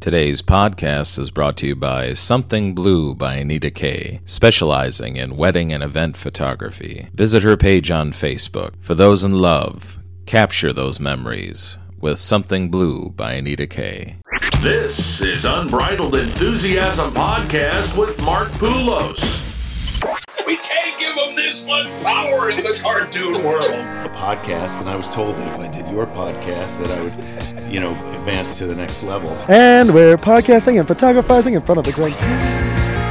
Today's podcast is brought to you by Something Blue by Anita Kay, specializing in wedding and event photography. Visit her page on Facebook. For those in love, capture those memories with Something Blue by Anita Kay. This is Unbridled Enthusiasm Podcast with Mark Poulos. We can't give them this much power in the cartoon world. a podcast, and I was told that if I did your podcast, that I would, you know, advance to the next level. And we're podcasting and photographizing in front of the great.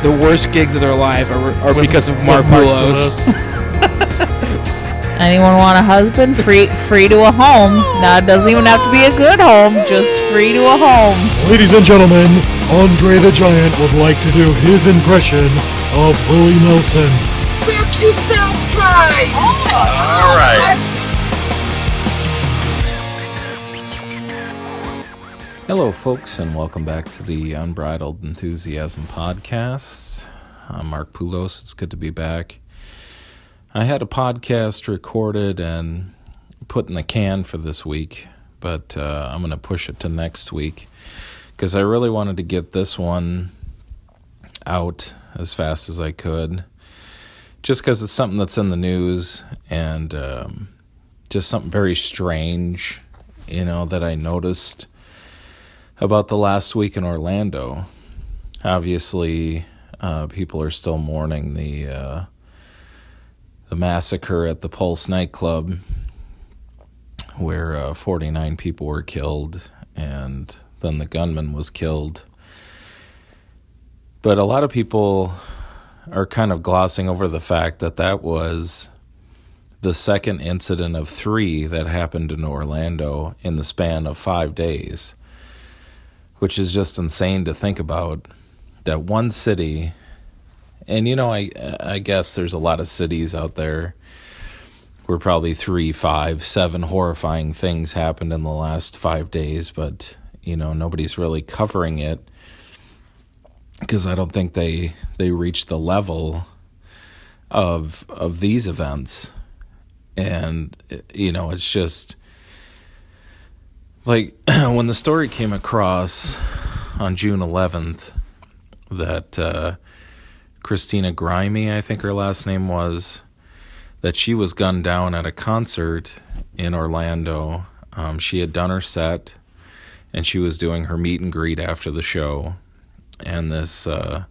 the worst gigs of their life are, are because of Mark Poulos. Anyone want a husband? Free free to a home. Now it doesn't even have to be a good home, just free to a home. Ladies and gentlemen, Andre the Giant would like to do his impression of Willie Nelson. Suck yourself dry. All right. Hello, folks, and welcome back to the Unbridled Enthusiasm Podcast. I'm Mark Poulos. It's good to be back. I had a podcast recorded and put in the can for this week, but uh, I'm going to push it to next week because I really wanted to get this one out as fast as I could, just because it's something that's in the news and um, just something very strange, you know, that I noticed about the last week in Orlando. Obviously, uh, people are still mourning the uh, the massacre at the Pulse nightclub, where uh, 49 people were killed, and then the gunman was killed. But a lot of people are kind of glossing over the fact that that was the second incident of three that happened in Orlando in the span of five days which is just insane to think about that one city and you know i i guess there's a lot of cities out there where probably three five seven horrifying things happened in the last five days but you know nobody's really covering it because i don't think they they reach the level of of these events. And you know it's just like when the story came across on June 11th that uh, Christina Grimmie, I think her last name was, that she was gunned down at a concert in Orlando. Um, she had done her set and she was doing her meet and greet after the show. And this uh,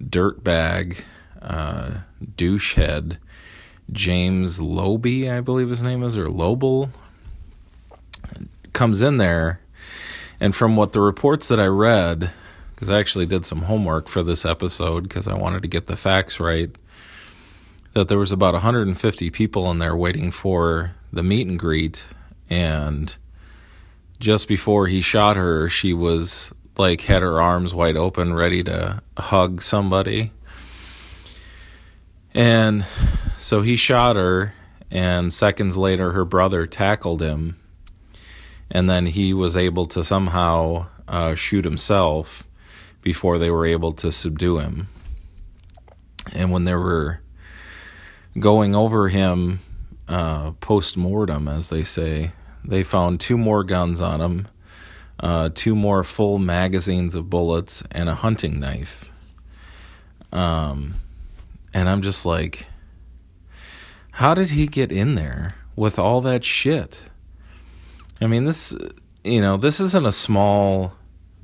dirtbag, uh, douchehead, James Loby, I believe his name is, or Lobel, comes in there, and from what the reports that I read, because I actually did some homework for this episode because I wanted to get the facts right, that there was about 150 people in there waiting for the meet and greet, and just before he shot her, she was like had her arms wide open, ready to hug somebody. And so he shot her, and seconds later, her brother tackled him and then he was able to somehow uh, shoot himself before they were able to subdue him. And when they were going over him uh, post mortem, as they say, they found two more guns on him, uh, two more full magazines of bullets, and a hunting knife. Um, and I'm just like, how did he get in there with all that shit? I mean, this, you know, this isn't a small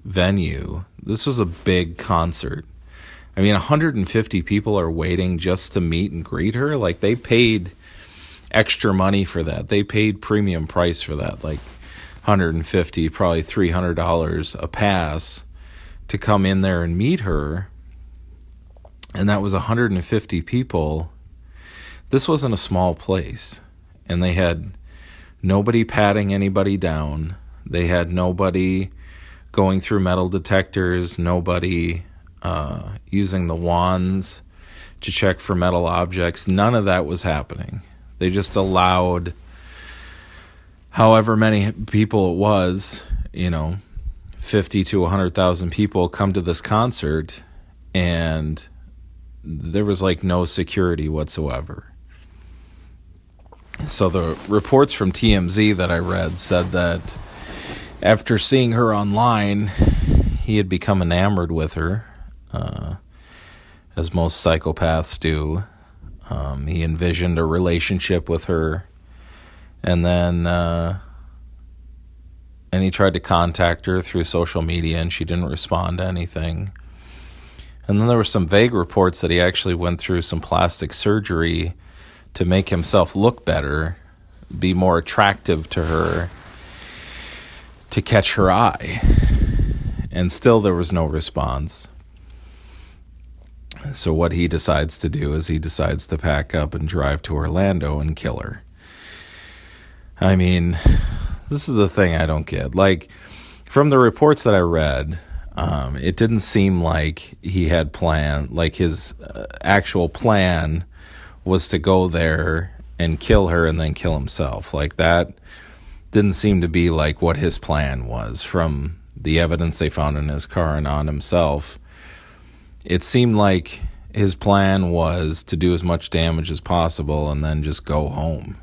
venue. This was a big concert. I mean, 150 people are waiting just to meet and greet her. Like, they paid extra money for that. They paid premium price for that, like 150, probably $300 a pass to come in there and meet her. And that was 150 people. This wasn't a small place. And they had nobody patting anybody down. They had nobody going through metal detectors, nobody uh, using the wands to check for metal objects. None of that was happening. They just allowed however many people it was, you know, 50 to 100,000 people come to this concert and there was like no security whatsoever. So the reports from TMZ that I read said that after seeing her online, he had become enamored with her, uh, as most psychopaths do. Um, he envisioned a relationship with her, and then uh, and he tried to contact her through social media, and she didn't respond to anything. And then there were some vague reports that he actually went through some plastic surgery to make himself look better, be more attractive to her, to catch her eye. And still there was no response. So, what he decides to do is he decides to pack up and drive to Orlando and kill her. I mean, this is the thing I don't get. Like, from the reports that I read, um, it didn't seem like he had planned, like his uh, actual plan was to go there and kill her and then kill himself. Like, that didn't seem to be like what his plan was from the evidence they found in his car and on himself. It seemed like his plan was to do as much damage as possible and then just go home.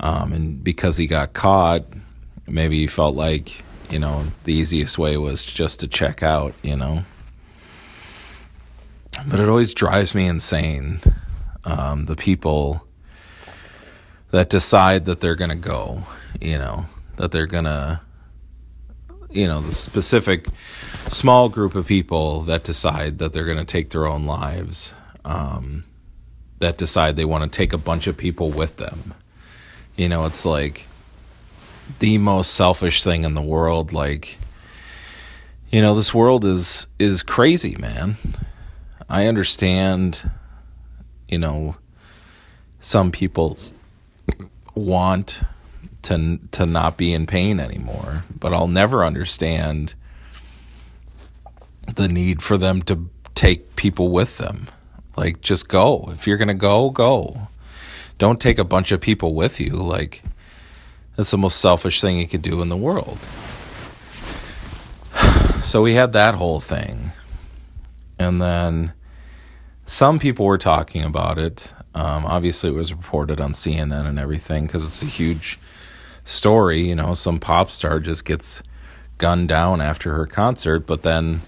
Um, and because he got caught, maybe he felt like, you know, the easiest way was just to check out, you know. But it always drives me insane. Um, the people that decide that they're going to go, you know, that they're going to, you know, the specific small group of people that decide that they're going to take their own lives, um, that decide they want to take a bunch of people with them. You know, it's like the most selfish thing in the world. Like, you know, this world is is crazy, man. I understand, you know, some people want to to not be in pain anymore, but I'll never understand the need for them to take people with them. Like just go. If you're going to go, go. Don't take a bunch of people with you. Like that's the most selfish thing you could do in the world. So we had that whole thing. And then some people were talking about it. Um, obviously, it was reported on CNN and everything because it's a huge story. You know, some pop star just gets gunned down after her concert, but then,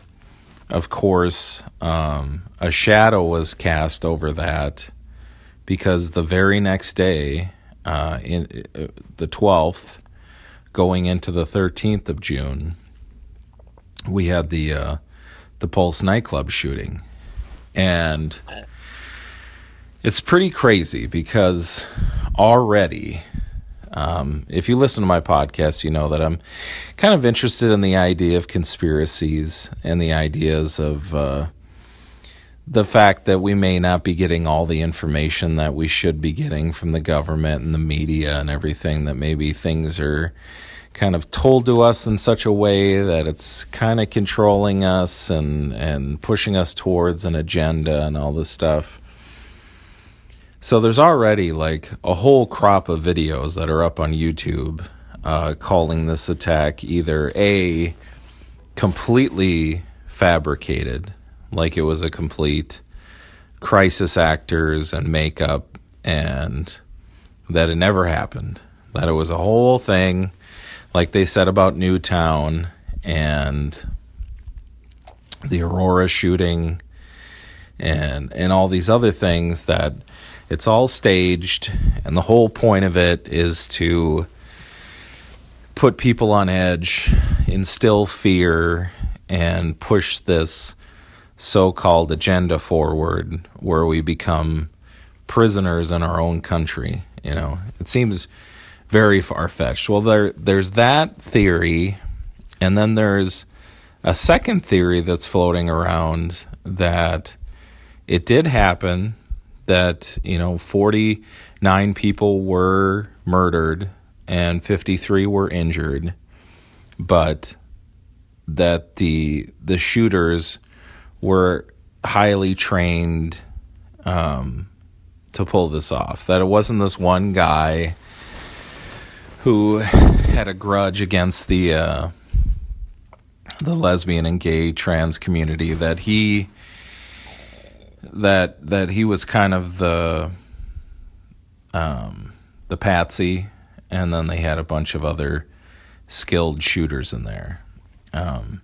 of course, um, a shadow was cast over that because the very next day, uh, in uh, the twelfth, going into the thirteenth of June, we had the uh, the Pulse nightclub shooting, and it's pretty crazy because already um, if you listen to my podcast, you know that I'm kind of interested in the idea of conspiracies and the ideas of uh, the fact that we may not be getting all the information that we should be getting from the government and the media and everything, that maybe things are kind of told to us in such a way that it's kind of controlling us and, and pushing us towards an agenda and all this stuff. So there's already like a whole crop of videos that are up on YouTube uh, calling this attack either A, completely fabricated, like it was a complete crisis actors and makeup, and that it never happened, that it was a whole thing, like they said about Newtown and the Aurora shooting and and all these other things that it's all staged, and the whole point of it is to put people on edge, instill fear, and push this so called agenda forward where we become prisoners in our own country. You know, it seems very far fetched. Well, there, there's that theory, and then there's a second theory that's floating around that it did happen that you know 49 people were murdered and 53 were injured but that the the shooters were highly trained um, to pull this off that it wasn't this one guy who had a grudge against the uh, the lesbian and gay trans community that he that that he was kind of the um, the patsy, and then they had a bunch of other skilled shooters in there. Um,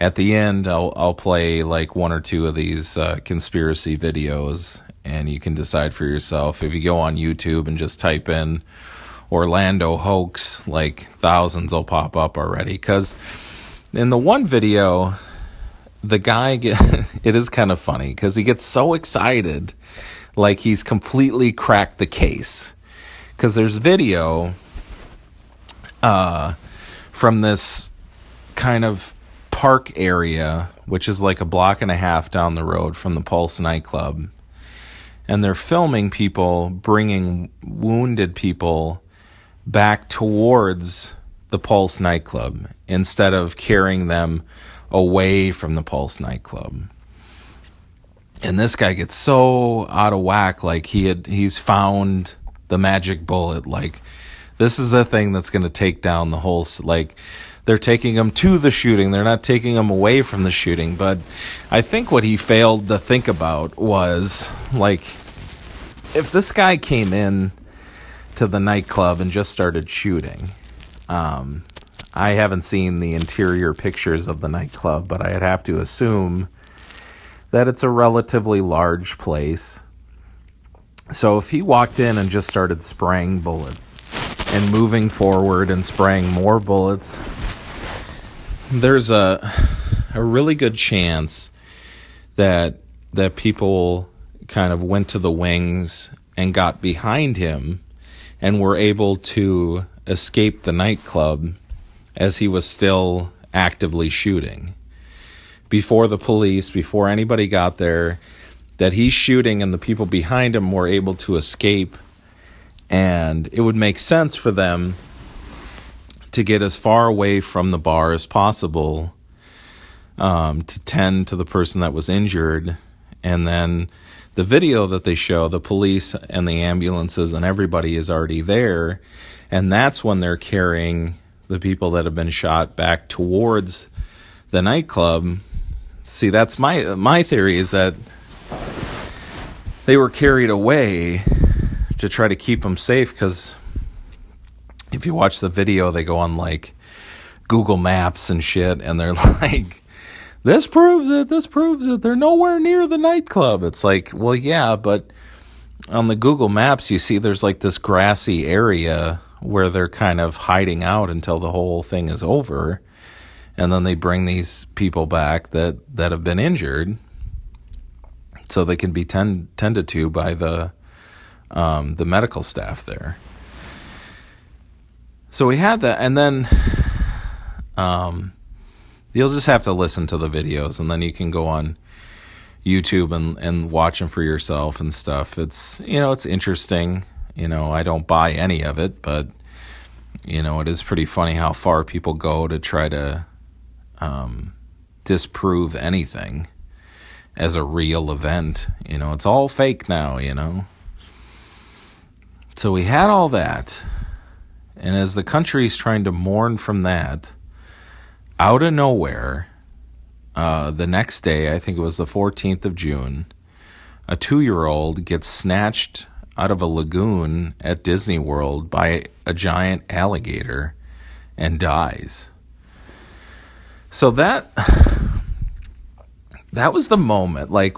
at the end, I'll I'll play like one or two of these uh, conspiracy videos, and you can decide for yourself. If you go on YouTube and just type in Orlando hoax, like thousands will pop up already. Because in the one video, the guy get it is kind of funny because he gets so excited, like he's completely cracked the case. Because there's video uh, from this kind of park area, which is like a block and a half down the road from the Pulse nightclub. And they're filming people bringing wounded people back towards the Pulse nightclub instead of carrying them away from the Pulse nightclub. And this guy gets so out of whack like he had he's found the magic bullet like this is the thing that's going to take down the whole like they're taking him to the shooting they're not taking him away from the shooting but i think what he failed to think about was like if this guy came in to the nightclub and just started shooting. Um, i haven't seen the interior pictures of the nightclub but i'd have to assume that it's a relatively large place. So if he walked in and just started spraying bullets and moving forward and spraying more bullets, there's a a really good chance that that people kind of went to the wings and got behind him and were able to escape the nightclub as he was still actively shooting. Before the police, before anybody got there, that he's shooting and the people behind him were able to escape and it would make sense for them to get as far away from the bar as possible um, to tend to the person that was injured and then the video that they show the police and the ambulances and everybody is already there. And that's when they're carrying the people that have been shot back towards the nightclub. See that's my my theory is that they were carried away to try to keep them safe because if you watch the video, they go on like Google Maps and shit, and they're like, this proves it, this proves it. They're nowhere near the nightclub. It's like, well, yeah, but on the Google Maps, you see there's like this grassy area where they're kind of hiding out until the whole thing is over. And then they bring these people back that, that have been injured so they can be tend, tended to by the um, the medical staff there. So we had that, and then um, you'll just have to listen to the videos, and then you can go on YouTube and and watch them for yourself and stuff. It's you know it's interesting. You know I don't buy any of it, but you know it is pretty funny how far people go to try to um, disprove anything as a real event. You know, it's all fake now, you know. So we had all that. And as the country's trying to mourn from that, out of nowhere, uh, the next day, I think it was the 14th of June, a two year old gets snatched out of a lagoon at Disney World by a giant alligator and dies. So that that was the moment. Like,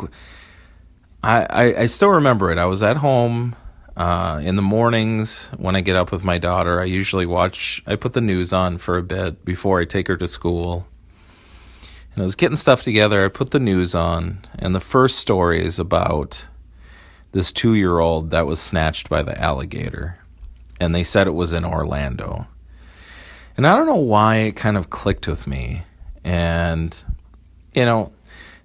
I, I, I still remember it. I was at home uh, in the mornings when I get up with my daughter. I usually watch. I put the news on for a bit before I take her to school. And I was getting stuff together. I put the news on, and the first story is about this two-year-old that was snatched by the alligator, and they said it was in Orlando. And I don't know why it kind of clicked with me. And, you know,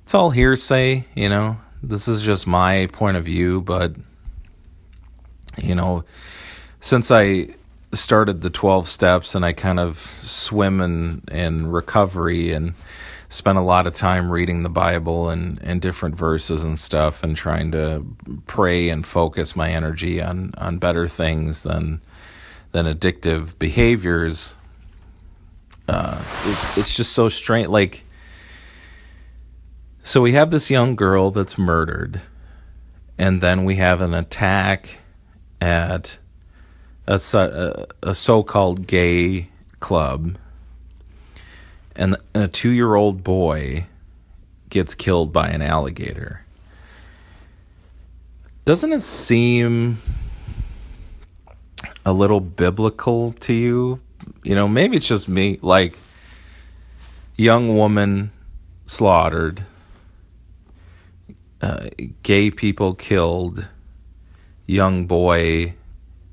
it's all hearsay, you know. This is just my point of view, but you know, since I started the 12 steps and I kind of swim in, in recovery and spent a lot of time reading the Bible and, and different verses and stuff and trying to pray and focus my energy on, on better things than than addictive behaviors. Uh, it's, it's just so strange. Like so we have this young girl that's murdered, and then we have an attack at a, a, a so called gay club. and a two year old boy gets killed by an alligator. Doesn't it seem a little biblical to you? You know, maybe it's just me. Like, young woman slaughtered, uh, gay people killed, young boy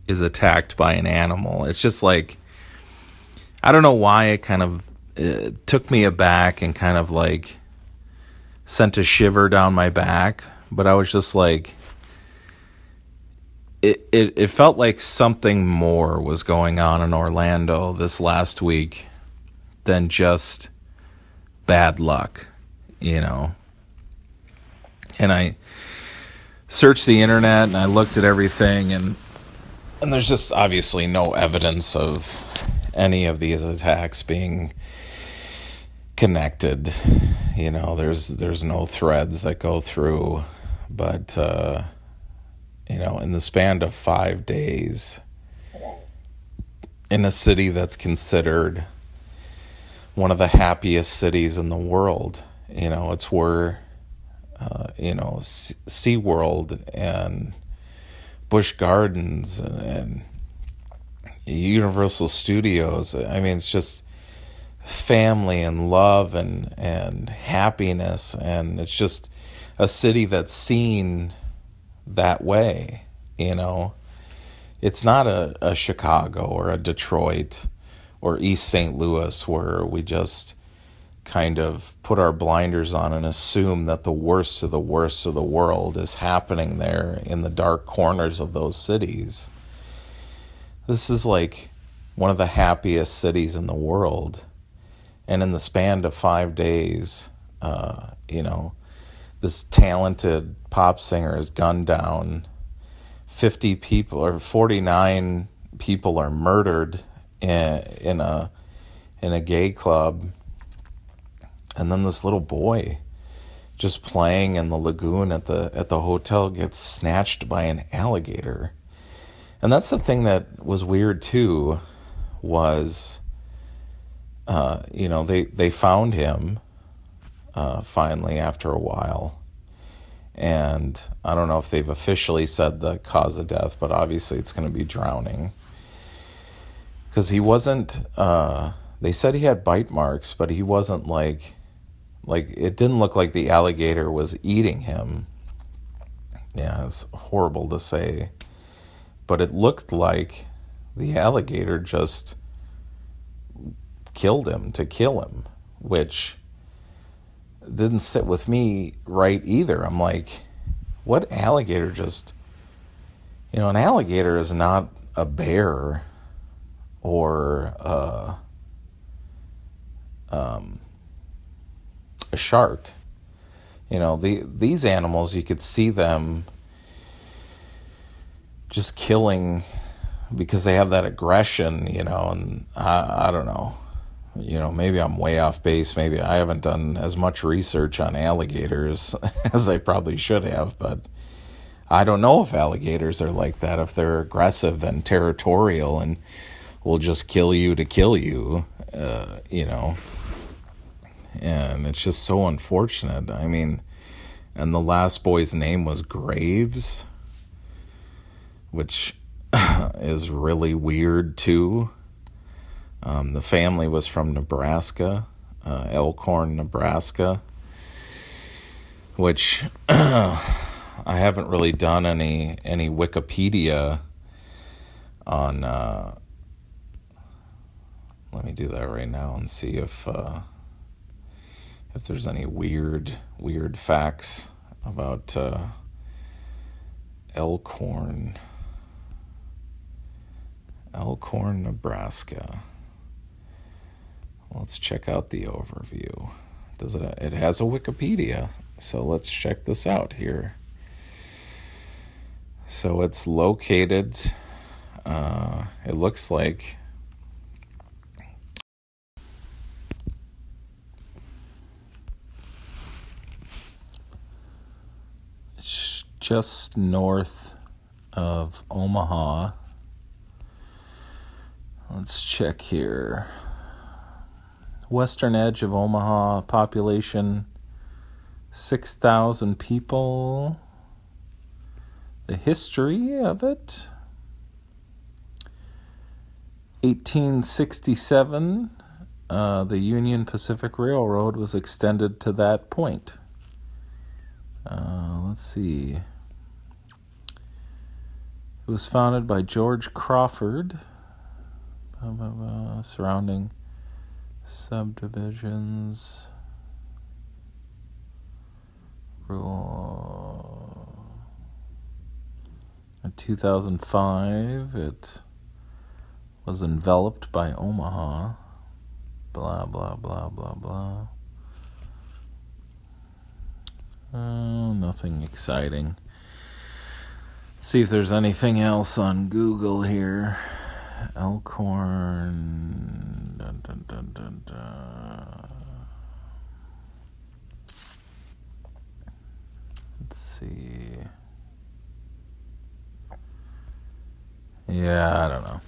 is attacked by an animal. It's just like, I don't know why it kind of uh, took me aback and kind of like sent a shiver down my back, but I was just like, it, it, it felt like something more was going on in Orlando this last week than just bad luck, you know. And I searched the internet and I looked at everything and and there's just obviously no evidence of any of these attacks being connected. You know, there's there's no threads that go through, but uh you know, in the span of 5 days in a city that's considered one of the happiest cities in the world. You know, it's where, uh, you know, SeaWorld and Busch Gardens and, and Universal Studios. I mean, it's just family and love and, and happiness. And it's just a city that's seen that way, you know. It's not a, a Chicago or a Detroit or East St. Louis, where we just kind of put our blinders on and assume that the worst of the worst of the world is happening there in the dark corners of those cities. This is like one of the happiest cities in the world. And in the span of five days, uh, you know, this talented pop singer is gunned down. 50 people or 49 people are murdered in, in a in a gay club and then this little boy just playing in the lagoon at the at the hotel gets snatched by an alligator and that's the thing that was weird too was uh, you know they they found him uh, finally after a while and I don't know if they've officially said the cause of death, but obviously it's going to be drowning because he wasn't. Uh, they said he had bite marks, but he wasn't like, like it didn't look like the alligator was eating him. Yeah, it's horrible to say, but it looked like the alligator just killed him to kill him, which didn't sit with me right either. I'm like, what alligator just, you know, an alligator is not a bear or uh, um, a shark. You know, the these animals you could see them just killing because they have that aggression, you know, and I, I don't know. You know, maybe I'm way off base. Maybe I haven't done as much research on alligators as I probably should have, but I don't know if alligators are like that, if they're aggressive and territorial and will just kill you to kill you, uh, you know. And it's just so unfortunate. I mean, and the last boy's name was Graves, which is really weird too. Um, the family was from Nebraska, uh, Elkhorn, Nebraska, which I haven't really done any any Wikipedia on uh, let me do that right now and see if uh, if there's any weird weird facts about uh, Elkhorn, Elkhorn, Nebraska. Let's check out the overview. Does it? It has a Wikipedia, so let's check this out here. So it's located. Uh, it looks like just north of Omaha. Let's check here. western edge of Omaha, population 6,000 people. The history of it 1867, uh, the Union Pacific Railroad was extended to that point. Uh, let's see. It was founded by George Crawford. Blah, blah, blah, surrounding subdivisions. Rule. In 2005, it was enveloped by Omaha. Blah, blah, blah, blah, blah. Oh, nothing exciting. See if there's anything else on Google here. Elkhorn. Dun, dun, dun. Let's see. Yeah, I don't know.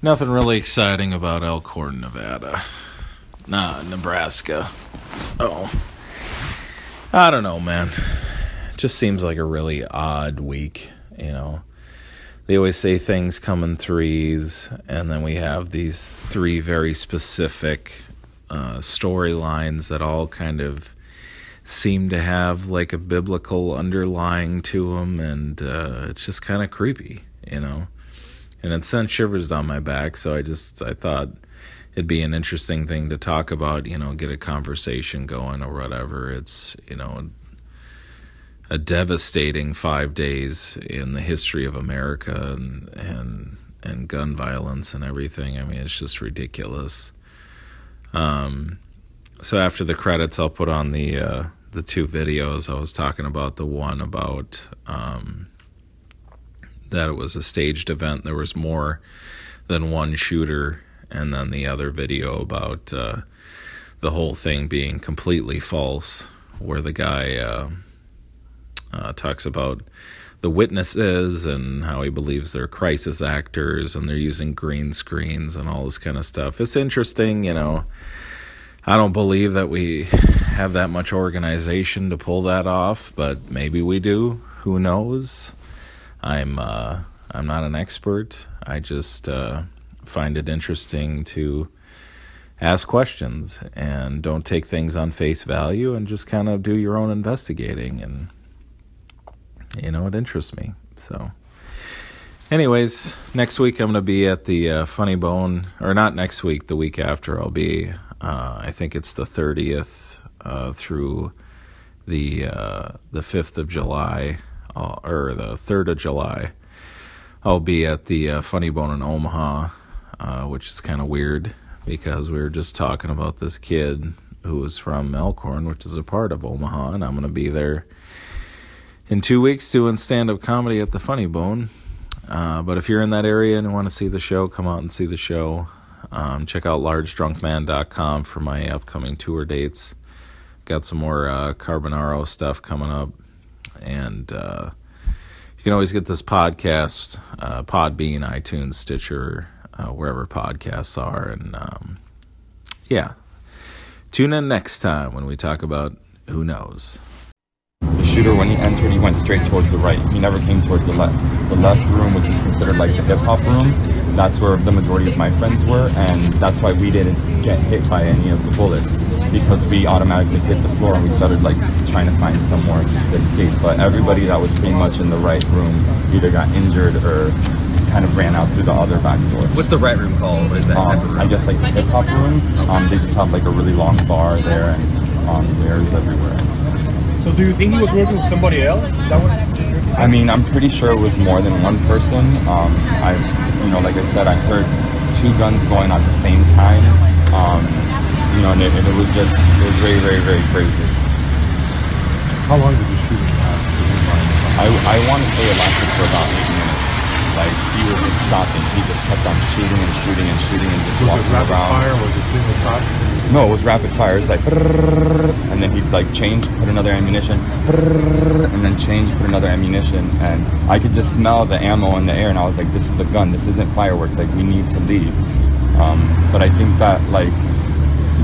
Nothing really exciting about Elkhorn, Nevada. Nah, Nebraska. So, I don't know, man. Just seems like a really odd week, you know. They always say things come in threes, and then we have these three very specific uh, storylines that all kind of seem to have like a biblical underlying to them, and uh, it's just kind of creepy, you know. And it sent shivers down my back, so I just I thought it'd be an interesting thing to talk about, you know, get a conversation going or whatever. It's you know a devastating five days in the history of America and and and gun violence and everything. I mean, it's just ridiculous. Um, so after the credits, I'll put on the uh, the two videos I was talking about. The one about um, that it was a staged event. There was more than one shooter, and then the other video about uh, the whole thing being completely false, where the guy. Uh, uh, talks about the witnesses and how he believes they're crisis actors and they're using green screens and all this kind of stuff. It's interesting, you know. I don't believe that we have that much organization to pull that off, but maybe we do. Who knows? I'm uh, I'm not an expert. I just uh, find it interesting to ask questions and don't take things on face value and just kind of do your own investigating and you know, it interests me. So, anyways, next week I'm going to be at the uh, Funny Bone, or not next week, the week after. I'll be, uh, I think it's the 30th uh, through the uh, the 5th of July, uh, or the 3rd of July. I'll be at the uh, Funny Bone in Omaha, which is kind of weird because we were just talking about this kid who was from Elkhorn, which is a part of Omaha, and I'm going to be there in two weeks doing stand up comedy at the Funny Bone. Uh, but if you're in that area and want to see the show, come out and see the show. Um, check out largedrunkman.com for my upcoming tour dates. Got some more uh, Carbonaro stuff coming up. And uh, you can always get this podcast, uh, Podbean, iTunes, Stitcher, uh, wherever podcasts are. And um, yeah, tune in next time when we talk about who knows. The shooter, when he entered, he went straight towards the right. He never came towards the left. The left room, which is considered like the hip hop room, that's where the majority of my friends were, and that's why we didn't get hit by any of the bullets because we automatically hit the floor and we started like trying to find somewhere to escape. But everybody that was pretty much in the right room either got injured or kind of ran out through the other back door. What's the right room called? What is that? Um? I guess like the hip hop room. Um, they just have like a really long bar there and um, mirrors everywhere. So do you think he was working with somebody else? Is that what? I mean, I'm pretty sure it was more than one person. Um, I, you know, like I said, I heard two guns going at the same time. Um, you know, and it, and it was just, it was very, very, very crazy. How long did the shooting last? I, I want to say it lasted for about eight minutes. Like he wasn't stopping. He just kept on shooting and shooting and shooting and just Was it walking rapid around. fire? Was it single shot? No, it was rapid fire. It's like, and then he'd like change, put another ammunition, and then change, put another ammunition, and I could just smell the ammo in the air, and I was like, this is a gun. This isn't fireworks. Like we need to leave. Um, but I think that like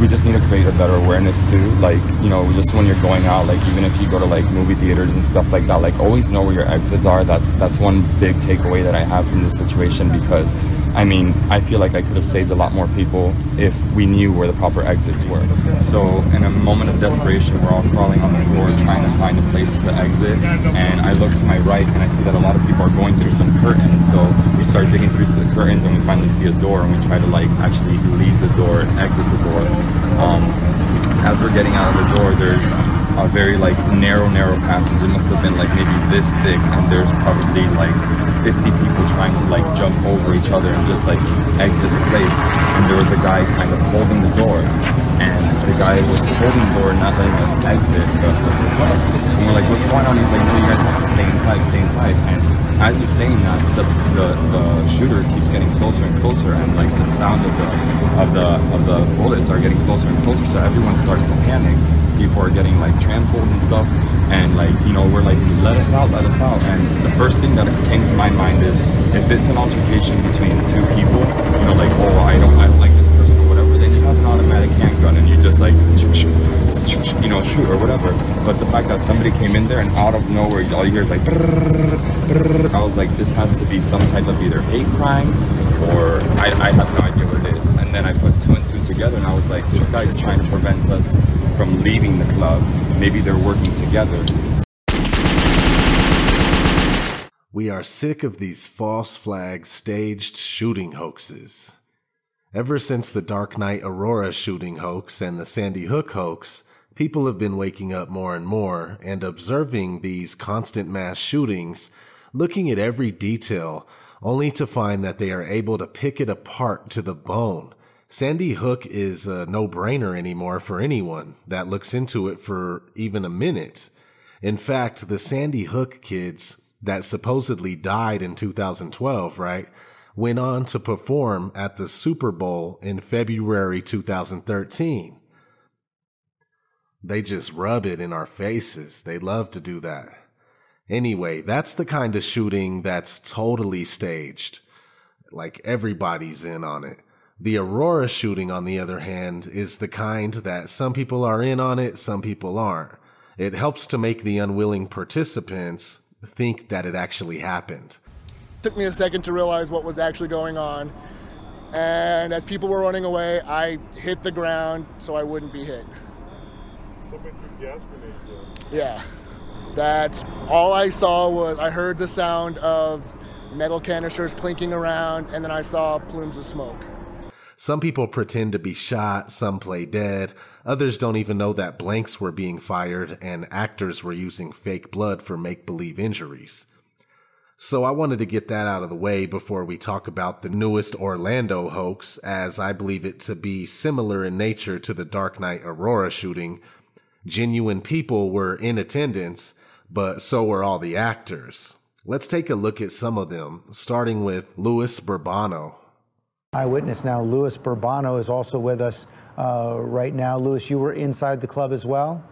we just need to create a better awareness too. Like, you know, just when you're going out, like even if you go to like movie theaters and stuff like that, like always know where your exits are. That's that's one big takeaway that I have from this situation because I mean, I feel like I could have saved a lot more people if we knew where the proper exits were. So, in a moment of desperation, we're all crawling on the floor trying to find a place to exit. And I look to my right and I see that a lot of people are going through some curtains. So, start digging through the curtains and we finally see a door and we try to like actually leave the door and exit the door. Um, as we're getting out of the door, there's a very like narrow, narrow passage. It must have been like maybe this thick, and there's probably like 50 people trying to like jump over each other and just like exit the place. And there was a guy kind of holding the door, and the guy was holding the door, not letting us exit. but the, and we're like, "What's going on?" He's like, "No, you guys have to stay inside, stay inside." And as he's saying that, the, the the shooter keeps getting closer and closer, and like the sound of the of the of the bullets are getting closer and closer. So everyone starts to panic. People are getting like trampled and stuff. And like you know we're like let us out let us out. And the first thing that came to my mind is if it's an altercation between two people you know like oh i don't i don't like this person or whatever then you have an automatic handgun and you just like you know shoot or whatever but the fact that somebody came in there and out of nowhere all you hear is like i was like this has to be some type of either hate crime or I, I have no idea what it is and then i put two and two together and i was like this guy's trying to prevent us from leaving the club. Maybe they're working together. We are sick of these false flag staged shooting hoaxes. Ever since the Dark Knight Aurora shooting hoax and the Sandy Hook hoax, people have been waking up more and more and observing these constant mass shootings, looking at every detail, only to find that they are able to pick it apart to the bone Sandy Hook is a no brainer anymore for anyone that looks into it for even a minute. In fact, the Sandy Hook kids that supposedly died in 2012, right, went on to perform at the Super Bowl in February 2013. They just rub it in our faces. They love to do that. Anyway, that's the kind of shooting that's totally staged. Like everybody's in on it. The Aurora shooting, on the other hand, is the kind that some people are in on it, some people aren't. It helps to make the unwilling participants think that it actually happened. Took me a second to realize what was actually going on. And as people were running away, I hit the ground so I wouldn't be hit. Somebody threw gas grenades Yeah. That's all I saw was I heard the sound of metal canisters clinking around, and then I saw plumes of smoke. Some people pretend to be shot, some play dead, others don't even know that blanks were being fired and actors were using fake blood for make believe injuries. So I wanted to get that out of the way before we talk about the newest Orlando hoax, as I believe it to be similar in nature to the Dark Knight Aurora shooting. Genuine people were in attendance, but so were all the actors. Let's take a look at some of them, starting with Luis Burbano. Eyewitness now, Luis Burbano, is also with us uh, right now. Louis, you were inside the club as well?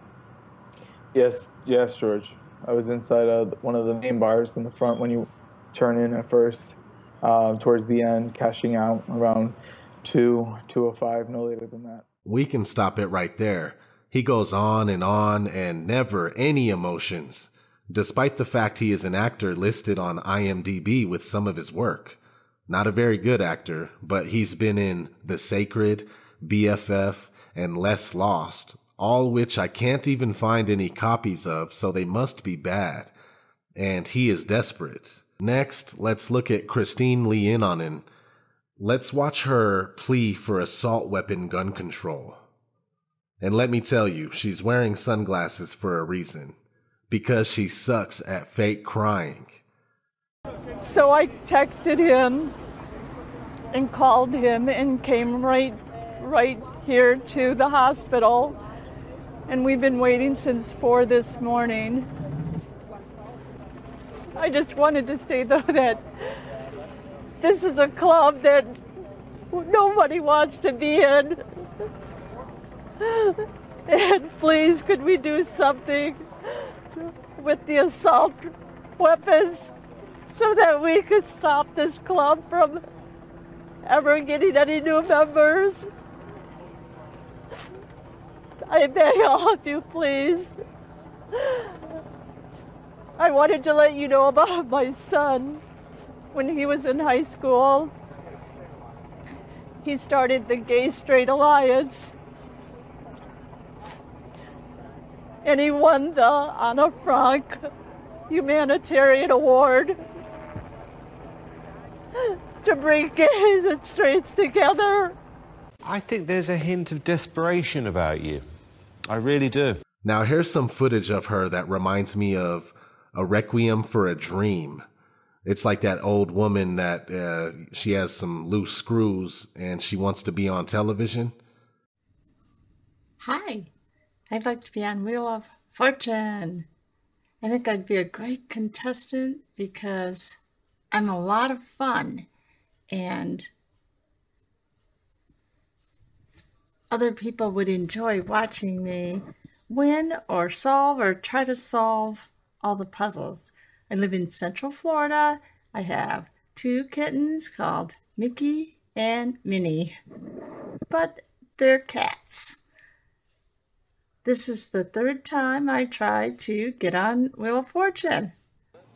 Yes, yes, George. I was inside uh, one of the main bars in the front when you turn in at first, uh, towards the end, cashing out around 2, 205, no later than that. We can stop it right there. He goes on and on and never any emotions, despite the fact he is an actor listed on IMDb with some of his work. Not a very good actor, but he's been in The Sacred, BFF, and Less Lost, all which I can't even find any copies of, so they must be bad. And he is desperate. Next, let's look at Christine Leinonen. Let's watch her plea for assault weapon gun control. And let me tell you, she's wearing sunglasses for a reason. Because she sucks at fake crying. So I texted him and called him and came right right here to the hospital. And we've been waiting since 4 this morning. I just wanted to say though that this is a club that nobody wants to be in. And please, could we do something with the assault weapons? so that we could stop this club from ever getting any new members. I beg all of you, please. I wanted to let you know about my son. When he was in high school, he started the Gay Straight Alliance. And he won the Anne Frank Humanitarian Award to bring gays and straights together. I think there's a hint of desperation about you. I really do. Now, here's some footage of her that reminds me of A Requiem for a Dream. It's like that old woman that uh, she has some loose screws and she wants to be on television. Hi, I'd like to be on Wheel of Fortune. I think I'd be a great contestant because I'm a lot of fun and other people would enjoy watching me win or solve or try to solve all the puzzles. I live in Central Florida. I have two kittens called Mickey and Minnie, but they're cats. This is the third time I tried to get on Wheel of Fortune.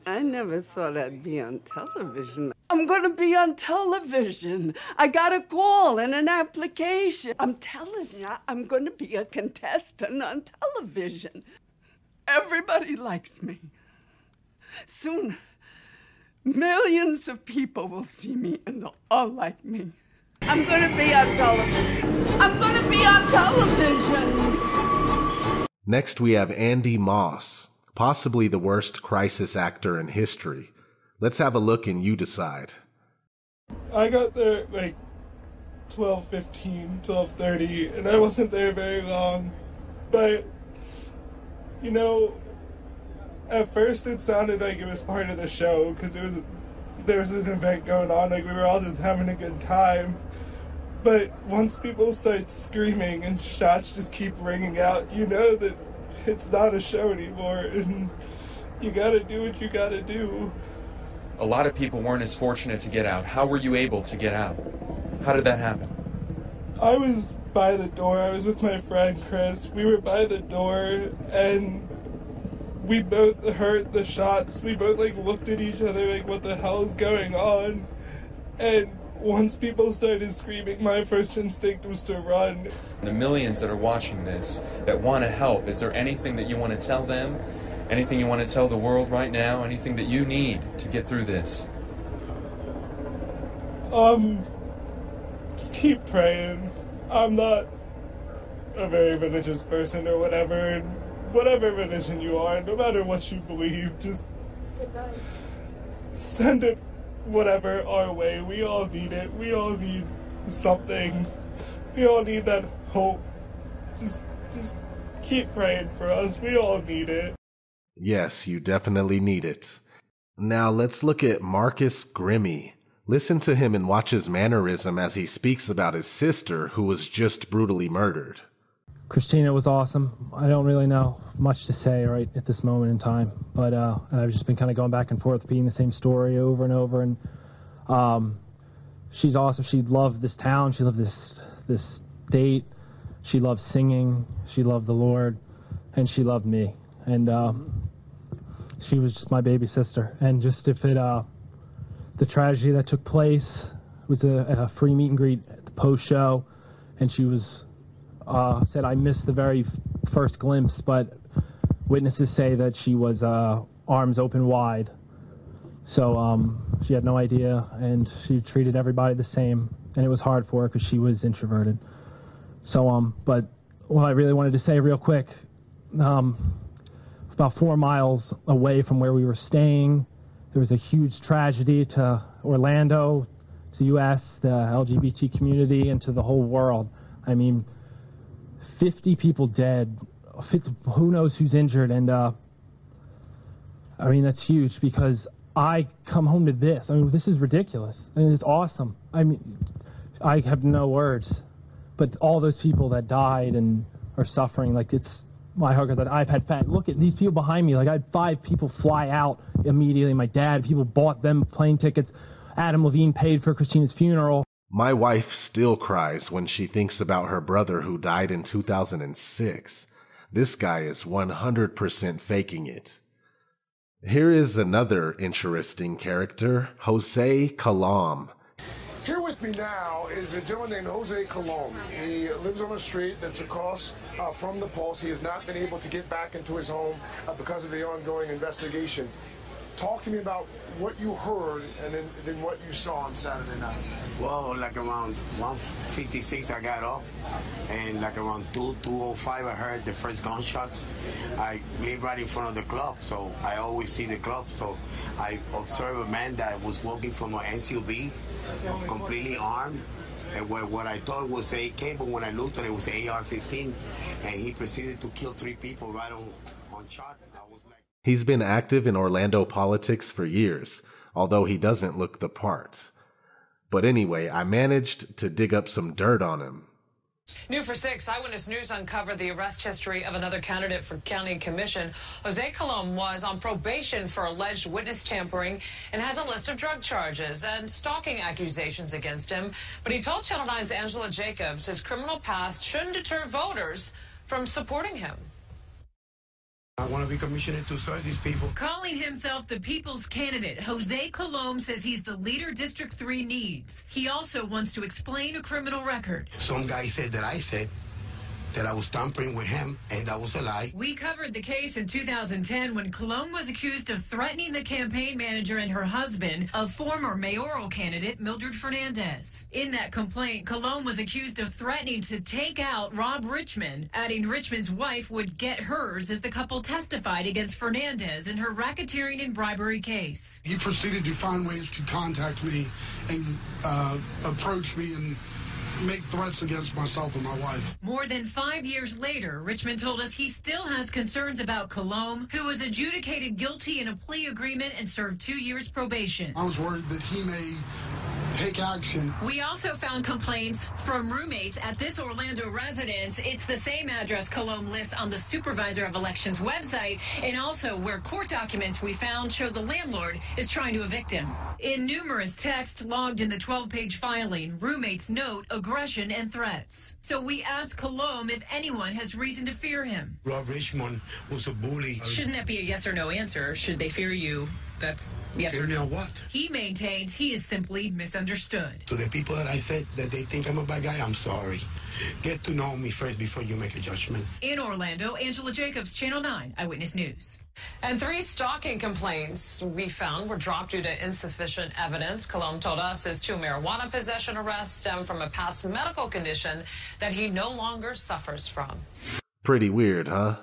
I never thought I'd be on television. I'm going to be on television. I got a call and an application. I'm telling you, I'm going to be a contestant on television. Everybody likes me. Soon, millions of people will see me and they'll all like me. I'm going to be on television. I'm going to be on television. Next, we have Andy Moss, possibly the worst crisis actor in history. Let's have a look and you decide. I got there like 12:15, 12:30, and I wasn't there very long. But you know, at first it sounded like it was part of the show because there was there was an event going on, like we were all just having a good time. But once people start screaming and shots just keep ringing out, you know that it's not a show anymore, and you gotta do what you gotta do. A lot of people weren't as fortunate to get out. How were you able to get out? How did that happen? I was by the door. I was with my friend Chris. We were by the door, and we both heard the shots. We both like looked at each other like, "What the hell is going on?" And once people started screaming, my first instinct was to run. The millions that are watching this that want to help, is there anything that you want to tell them? Anything you want to tell the world right now? Anything that you need to get through this? Um, just keep praying. I'm not a very religious person or whatever, and whatever religion you are, no matter what you believe, just send it whatever our way. We all need it. We all need something. We all need that hope. Just just keep praying for us. We all need it. Yes, you definitely need it. Now let's look at Marcus Grimmie. Listen to him and watch his mannerism as he speaks about his sister who was just brutally murdered. Christina was awesome. I don't really know much to say right at this moment in time, but uh, I've just been kind of going back and forth, repeating the same story over and over. And um, she's awesome. She loved this town. She loved this this state. She loved singing. She loved the Lord, and she loved me. And uh, she was just my baby sister. And just if it, uh, the tragedy that took place was a, a free meet and greet at the post show, and she was uh, said I missed the very first glimpse, but witnesses say that she was uh, arms open wide. So um, she had no idea, and she treated everybody the same, and it was hard for her because she was introverted. So, um, but what I really wanted to say real quick, um, about four miles away from where we were staying, there was a huge tragedy to Orlando, to U.S., the LGBT community, and to the whole world. I mean, 50 people dead. 50, who knows who's injured? And uh, I mean, that's huge because I come home to this. I mean, this is ridiculous. I mean, it's awesome. I mean, I have no words. But all those people that died and are suffering, like it's my heart goes out. I've had fat. Look at these people behind me. Like I had five people fly out immediately. My dad, people bought them plane tickets. Adam Levine paid for Christina's funeral. My wife still cries when she thinks about her brother who died in 2006. This guy is 100% faking it. Here is another interesting character, Jose Colom. Here with me now is a gentleman named Jose Colom. He lives on a street that's across uh, from the Pulse. He has not been able to get back into his home uh, because of the ongoing investigation. Talk to me about what you heard and then, then what you saw on Saturday night. Well, like around 156, I got up, and like around 2, 205, I heard the first gunshots. I live right in front of the club, so I always see the club. So I observed a man that was walking from an SUV, completely armed. And what, what I thought was AK, but when I looked at it, it was AR-15, and he proceeded to kill three people right on on shot. He's been active in Orlando politics for years, although he doesn't look the part. But anyway, I managed to dig up some dirt on him. New for six, Eyewitness News uncovered the arrest history of another candidate for county commission. Jose Colom was on probation for alleged witness tampering and has a list of drug charges and stalking accusations against him. But he told Channel 9's Angela Jacobs his criminal past shouldn't deter voters from supporting him. I want to be commissioner to serve these people. Calling himself the people's candidate, Jose Colom says he's the leader District 3 needs. He also wants to explain a criminal record. Some guy said that I said that I was tampering with him, and that was a lie. We covered the case in 2010 when Colom was accused of threatening the campaign manager and her husband of former mayoral candidate Mildred Fernandez. In that complaint, Colom was accused of threatening to take out Rob Richmond, adding Richmond's wife would get hers if the couple testified against Fernandez in her racketeering and bribery case. He proceeded to find ways to contact me and uh, approach me and make threats against myself and my wife. More than five years later, Richmond told us he still has concerns about Colom, who was adjudicated guilty in a plea agreement and served two years probation. I was worried that he may take action. We also found complaints from roommates at this Orlando residence. It's the same address Colom lists on the Supervisor of Elections website, and also where court documents we found show the landlord is trying to evict him. In numerous texts logged in the 12 page filing, roommates note aggression and threats. So we asked Colom if anyone has reason to fear him. Rob Richmond was a bully. Shouldn't that be a yes or no answer? Should they fear you? That's yes or no. what? He maintains he is simply misunderstood. To the people that I said that they think I'm a bad guy, I'm sorry. Get to know me first before you make a judgment. In Orlando, Angela Jacobs, Channel 9, Eyewitness News. And three stalking complaints we found were dropped due to insufficient evidence. Colom told us his two marijuana possession arrests stem from a past medical condition that he no longer suffers from. Pretty weird, huh?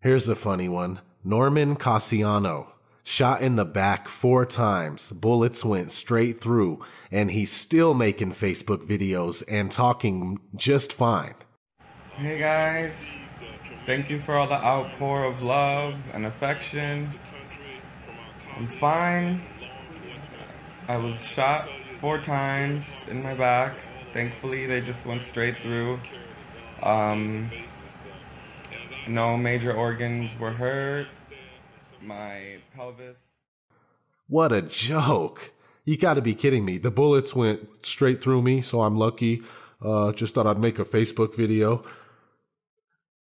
Here's a funny one Norman Casiano. Shot in the back four times, bullets went straight through, and he's still making Facebook videos and talking just fine. Hey guys, thank you for all the outpour of love and affection. I'm fine. I was shot four times in my back. Thankfully, they just went straight through. Um, no major organs were hurt. My pelvis. What a joke! You gotta be kidding me. The bullets went straight through me, so I'm lucky. Uh, just thought I'd make a Facebook video.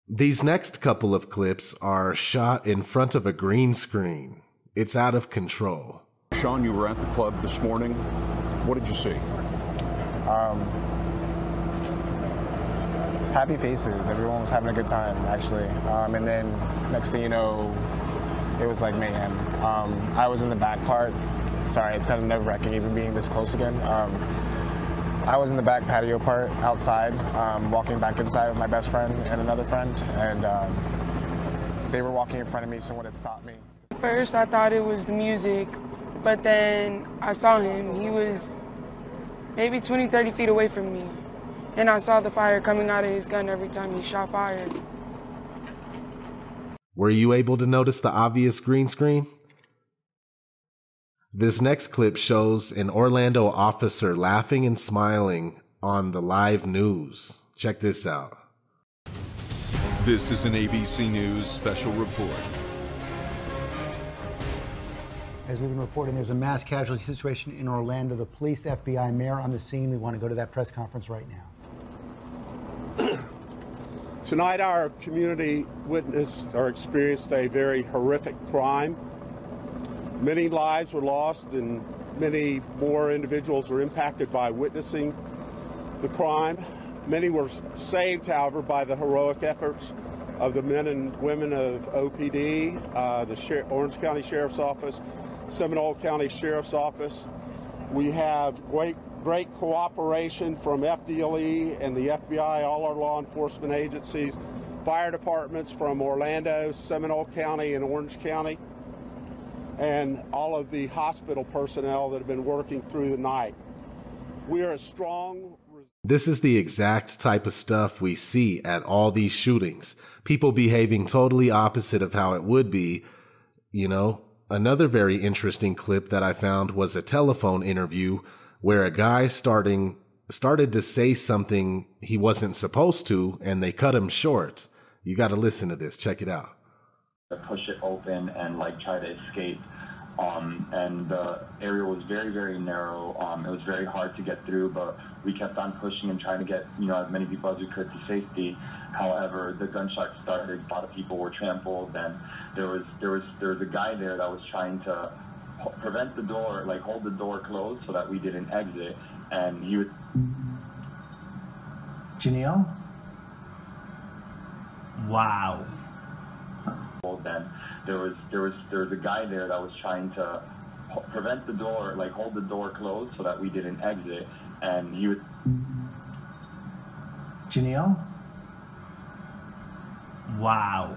These next couple of clips are shot in front of a green screen. It's out of control. Sean, you were at the club this morning. What did you see? Um, happy faces. Everyone was having a good time, actually. Um, and then next thing you know, it was like mayhem. Um, I was in the back part. Sorry, it's kind of nerve wracking even being this close again. Um, I was in the back patio part outside, um, walking back inside with my best friend and another friend, and um, they were walking in front of me. Someone had stopped me. First, I thought it was the music, but then I saw him. He was maybe 20, 30 feet away from me. And I saw the fire coming out of his gun every time he shot fire. Were you able to notice the obvious green screen? This next clip shows an Orlando officer laughing and smiling on the live news. Check this out. This is an ABC News special report. As we've been reporting, there's a mass casualty situation in Orlando. The police, FBI, mayor on the scene. We want to go to that press conference right now. Tonight, our community witnessed or experienced a very horrific crime. Many lives were lost, and many more individuals were impacted by witnessing the crime. Many were saved, however, by the heroic efforts of the men and women of OPD, uh, the Sher- Orange County Sheriff's Office, Seminole County Sheriff's Office. We have great, great cooperation from FDLE and the FBI, all our law enforcement agencies, fire departments from Orlando, Seminole County, and Orange County, and all of the hospital personnel that have been working through the night. We are a strong This is the exact type of stuff we see at all these shootings. People behaving totally opposite of how it would be. You know, another very interesting clip that I found was a telephone interview where a guy starting started to say something he wasn't supposed to and they cut him short. You got to listen to this. Check it out. push it open and like try to escape. Um, and the area was very, very narrow. Um, it was very hard to get through, but we kept on pushing and trying to get you know as many people as we could to safety. However, the gunshot started. A lot of people were trampled, and there was there was there was a guy there that was trying to prevent the door, like hold the door closed so that we didn't exit. And he would Janelle? Wow. Well, then there was there was there was a guy there that was trying to prevent the door, like hold the door closed so that we didn't exit. And he would Janelle? wow.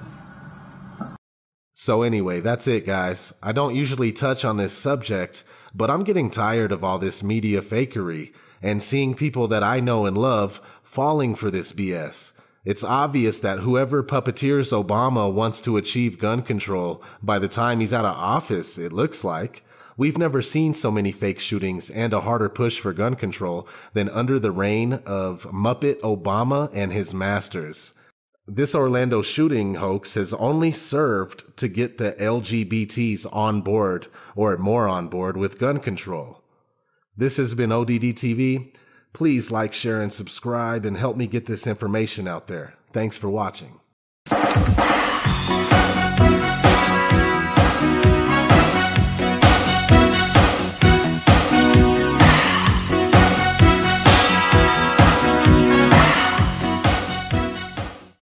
So, anyway, that's it, guys. I don't usually touch on this subject, but I'm getting tired of all this media fakery and seeing people that I know and love falling for this BS. It's obvious that whoever puppeteers Obama wants to achieve gun control by the time he's out of office, it looks like. We've never seen so many fake shootings and a harder push for gun control than under the reign of Muppet Obama and his masters. This Orlando shooting hoax has only served to get the LGBTs on board or more on board with gun control. This has been ODD TV. Please like, share, and subscribe and help me get this information out there. Thanks for watching.